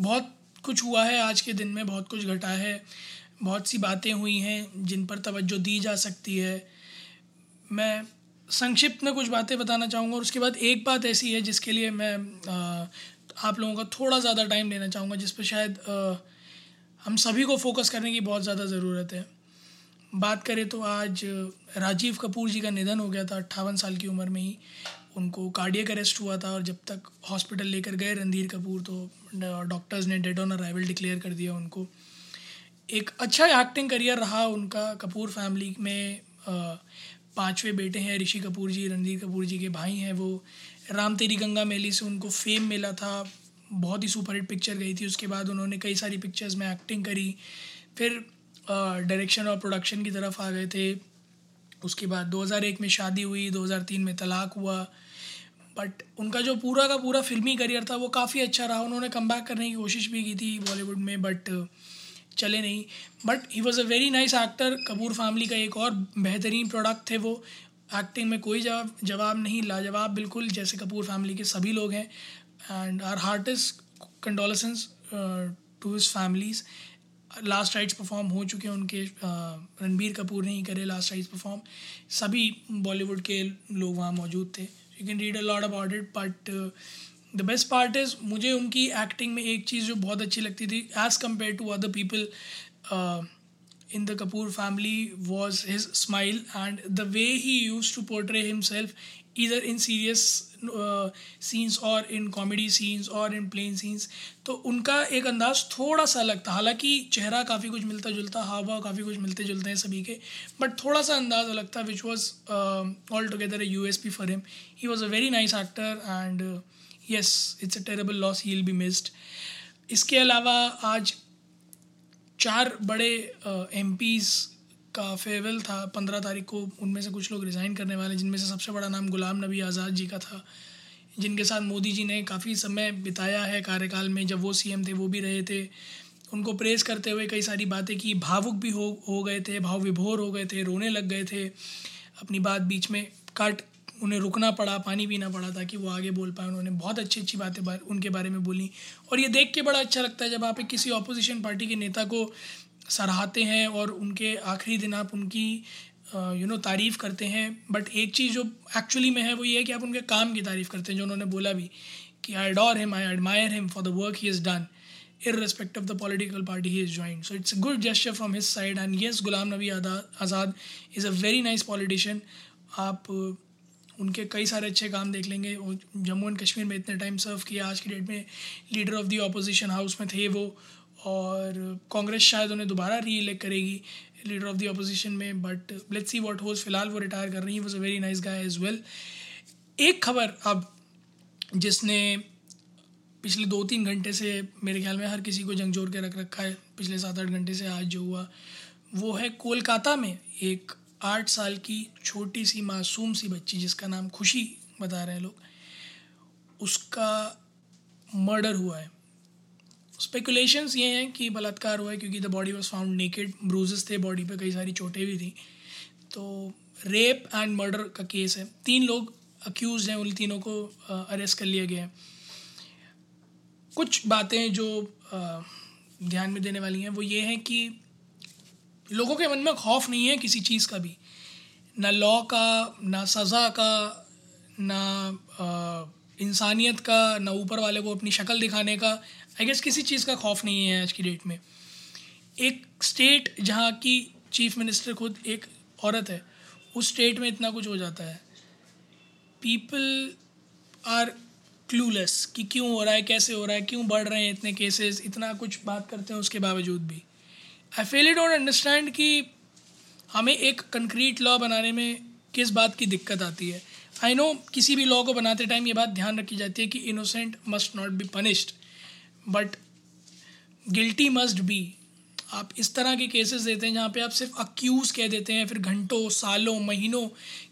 बहुत कुछ हुआ है आज के दिन में, बहुत कुछ घटा है। बहुत सी बातें हुई हैं जिन पर तवज्जो दी जा सकती है। मैं संक्षिप्त में कुछ बातें बताना चाहूँगा और उसके बाद एक बात ऐसी है जिसके लिए मैं आप लोगों का थोड़ा ज़्यादा टाइम लेना चाहूँगा, जिस पर शायद हम सभी को फोकस करने की बहुत ज़्यादा ज़रूरत है। बात करें तो आज राजीव कपूर जी का निधन हो गया था, अट्ठावन साल की उम्र में ही। उनको कार्डियक अरेस्ट हुआ था और जब तक हॉस्पिटल लेकर गए रणधीर कपूर तो डॉक्टर्स ने डेड ऑन अराइवल डिक्लेयर कर दिया उनको। एक अच्छा एक्टिंग करियर रहा उनका कपूर फैमिली में पाँचवें बेटे हैं ऋषि कपूर जी, रणधीर कपूर जी के भाई हैं वो। राम तेरी गंगा मेली से उनको फेम मिला था। बहुत ही सुपरहिट पिक्चर गई थी। उसके बाद उन्होंने कई सारी पिक्चर्स में एक्टिंग करी। फिर डायरेक्शन और प्रोडक्शन की तरफ़ आ गए थे। उसके बाद 2001 में शादी हुई 2003 में तलाक हुआ। बट उनका जो पूरा का पूरा फिल्मी करियर था, वो काफ़ी अच्छा रहा। उन्होंने कम करने की कोशिश भी की थी बॉलीवुड में बट चले नहीं। But he was a very nice actor Kapoor family का एक और बेहतरीन प्रोडक्ट थे वो। एक्टिंग में कोई जवाब जवाब नहीं, लाजवाब बिल्कुल, जैसे कपूर फैमिली के सभी लोग हैं। And our heart is condolences to his families last rites perform हो चुके हैं उनके रणबीर कपूर ने ही करे लास्ट राइट्स परफॉर्म सभी बॉलीवुड के लोग वहाँ मौजूद थे। You can read a lot about it but the best part is मुझे उनकी एक्टिंग में एक चीज़ जो बहुत अच्छी लगती थी as compare to other people in the Kapoor family was his smile and the way he use to portray himself इधर इन सीरियस सीन्स और इन कॉमेडी सीन्स और इन प्लेन सीन्स तो उनका एक अंदाज थोड़ा सा अलग था। हालाँकि चेहरा काफ़ी कुछ मिलता जुलता हाव भाव काफ़ी कुछ मिलते जुलते हैं सभी के बट थोड़ा सा अंदाज अलग था which was all together a U S P for him he was a very nice actor and yes it's a terrible loss he will be missed इसके अलावा आज चार बड़े एम uh, का फेयरवेल था। पंद्रह तारीख को उनमें से कुछ लोग रिज़ाइन करने वाले जिनमें से सबसे बड़ा नाम गुलाम नबी आज़ाद जी का था। जिनके साथ मोदी जी ने काफ़ी समय बिताया है कार्यकाल में जब वो सीएम थे वो भी रहे थे। उनको प्रेस करते हुए कई सारी बातें की भावुक भी हो हो गए थे भाव विभोर हो गए थे रोने लग गए थे। अपनी बात बीच में काट उन्हें रुकना पड़ा पानी पीना पड़ा ताकि वो आगे बोल पाए। उन्होंने बहुत अच्छी अच्छी बातें बार, उनके बारे में बोली। और ये देख के बड़ा अच्छा लगता है जब आप एक किसी अपोजिशन पार्टी के नेता को सराहते हैं और उनके आखिरी दिन आप उनकी यू नो तारीफ़ करते हैं बट एक चीज़ जो एक्चुअली में है वो ये है कि आप उनके काम की तारीफ़ करते हैं जो उन्होंने बोला भी कि I adore him I admire him for the work he is done irrespective of the political party he is joined. So it's a good gesture from his side. And yes, Ghulam Nabi Azad is a very nice politician. आप उनके कई सारे अच्छे काम देख लेंगे Jammu and Kashmir में इतने टाइम सर्व किया आज की डेट में leader of the opposition house में थे वो और कांग्रेस शायद उन्हें दोबारा री इलेक्ट करेगी लीडर ऑफ़ द अपोजिशन में बट लेट्स सी व्हाट होज फ़िलहाल वो रिटायर कर रही हैं was a very nice guy as well एक खबर अब, जिसने पिछले दो तीन घंटे से, मेरे ख्याल में हर किसी को जंगजोर के रख रखा है, पिछले सात आठ घंटे से आज जो हुआ, वो है कोलकाता में एक आठ साल की छोटी सी मासूम सी बच्ची, जिसका नाम खुशी बता रहे हैं लोग, उसका मर्डर हुआ है। स्पेकुलेशंस ये हैं कि बलात्कार हुआ है क्योंकि the body was found naked bruises थे बॉडी पे कई सारी चोटें भी थी। तो रेप एंड मर्डर का केस है। तीन लोग अक्यूज़ हैं, उन तीनों को अरेस्ट कर लिया गया है। कुछ बातें जो ध्यान में देने वाली हैं, वो ये हैं कि लोगों के मन में खौफ नहीं है किसी चीज़ का भी। ना लॉ का, ना सज़ा का, ना इंसानियत का, ना ऊपर वाले को अपनी शक्ल दिखाने का आई गेस किसी चीज़ का खौफ नहीं है आज की डेट में। एक स्टेट जहाँ की चीफ मिनिस्टर खुद एक औरत है, उस स्टेट में इतना कुछ हो जाता है। पीपल आर क्लूलेस कि क्यों हो रहा है, कैसे हो रहा है, क्यों बढ़ रहे हैं इतने केसेस इतना कुछ बात करते हैं उसके बावजूद भी। आई फेल डोंट अंडरस्टैंड कि हमें एक कंक्रीट लॉ बनाने में किस बात की दिक्कत आती है। आई नो किसी भी लॉ को बनाते टाइम ये बात ध्यान रखी जाती है कि innocent must not be punished but guilty must be आप इस तरह के केसेस देते हैं जहाँ पे आप सिर्फ़ अक्यूज़ कह देते हैं, फिर घंटों, सालों, महीनों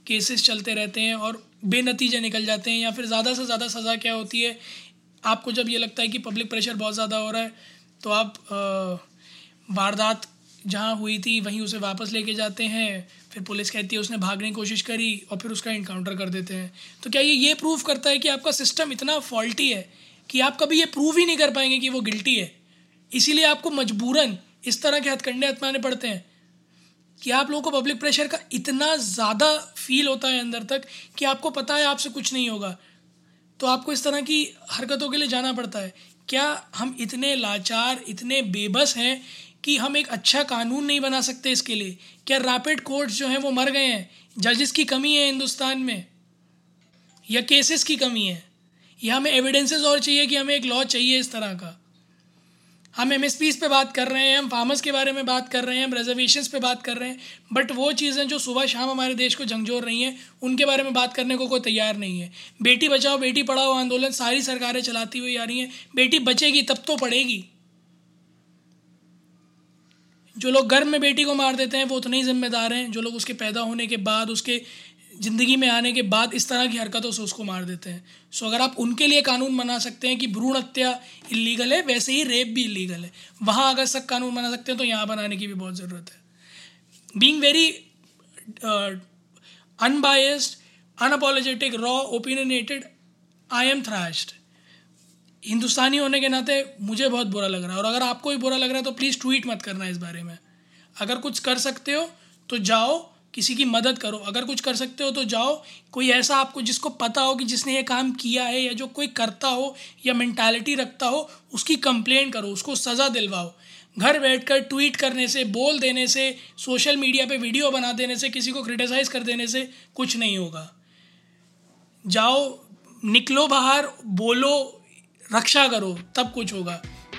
केसेस चलते रहते हैं और बेनतीजे निकल जाते हैं या फिर ज़्यादा से ज़्यादा सज़ा क्या होती है? आपको जब ये लगता है कि पब्लिक प्रेशर बहुत ज़्यादा हो रहा है तो आप वारदात जहाँ हुई थी, वहीं उसे वापस लेके जाते हैं, फिर पुलिस कहती है उसने भागने की कोशिश करी और फिर उसका इनकाउंटर कर देते हैं। तो क्या ये ये प्रूव करता है कि आपका सिस्टम इतना फॉल्टी है कि आप कभी ये प्रूव ही नहीं कर पाएँगे कि वो गिल्टी है। इसीलिए आपको मजबूरन इस तरह के हथकंडे अपनाने पड़ते हैं कि आप लोगों को पब्लिक प्रेशर का इतना ज़्यादा फील होता है अंदर तक कि आपको पता है आपसे कुछ नहीं होगा। तो आपको इस तरह की हरकतों के लिए जाना पड़ता है। क्या हम इतने लाचार, इतने बेबस हैं कि हम एक अच्छा कानून नहीं बना सकते इसके लिए? क्या रैपिड कोर्ट्स जो हैं वो मर गए हैं? जजेस की कमी है हिंदुस्तान में? या केसेस की कमी है? या हमें एविडेंसेस और चाहिए कि हमें एक लॉ चाहिए इस तरह का। हम एम पे बात कर रहे हैं, हम फार्मर्स के बारे में बात कर रहे हैं, हम रिजर्वेशन पे बात कर रहे हैं बट वो चीज़ें जो सुबह शाम हमारे देश को झंझोर रही हैं, उनके बारे में बात करने को कोई तैयार नहीं है। बेटी बचाओ, बेटी पढ़ाओ, आंदोलन सारी सरकारें चलाती हुई आ रही हैं, बेटी बचेगी तब तो पढ़ेगी। जो लोग गर्भ में बेटी को मार देते हैं, वो उतने ही जिम्मेदार हैं, जो लोग उसके पैदा होने के बाद, उसके ज़िंदगी में आने के बाद इस तरह की हरकतों से उसको मार देते हैं। सो अगर आप उनके लिए कानून बना सकते हैं कि भ्रूण हत्या इलीगल है, वैसे ही रेप भी इलीगल है। वहाँ अगर सख्त कानून बना सकते हैं तो यहाँ बनाने की भी बहुत ज़रूरत है। Being very unbiased unapologetic raw opinionated I am thrashed Hindustani होने के नाते मुझे बहुत बुरा लग रहा है। और अगर आपको भी बुरा लग रहा है तो प्लीज़ ट्वीट मत करना इस बारे में। अगर कुछ कर सकते हो तो जाओ किसी की मदद करो। अगर कुछ कर सकते हो तो जाओ। कोई ऐसा आपको जिसको पता हो कि जिसने ये काम किया है या जो कोई करता हो या मैंटालिटी रखता हो, उसकी कंप्लेंट करो, उसको सज़ा दिलवाओ। घर बैठकर ट्वीट करने से, बोल देने से सोशल मीडिया पे वीडियो बना देने से, किसी को क्रिटिसाइज़ कर देने से कुछ नहीं होगा। जाओ, निकलो बाहर, बोलो, रक्षा करो, तब कुछ होगा।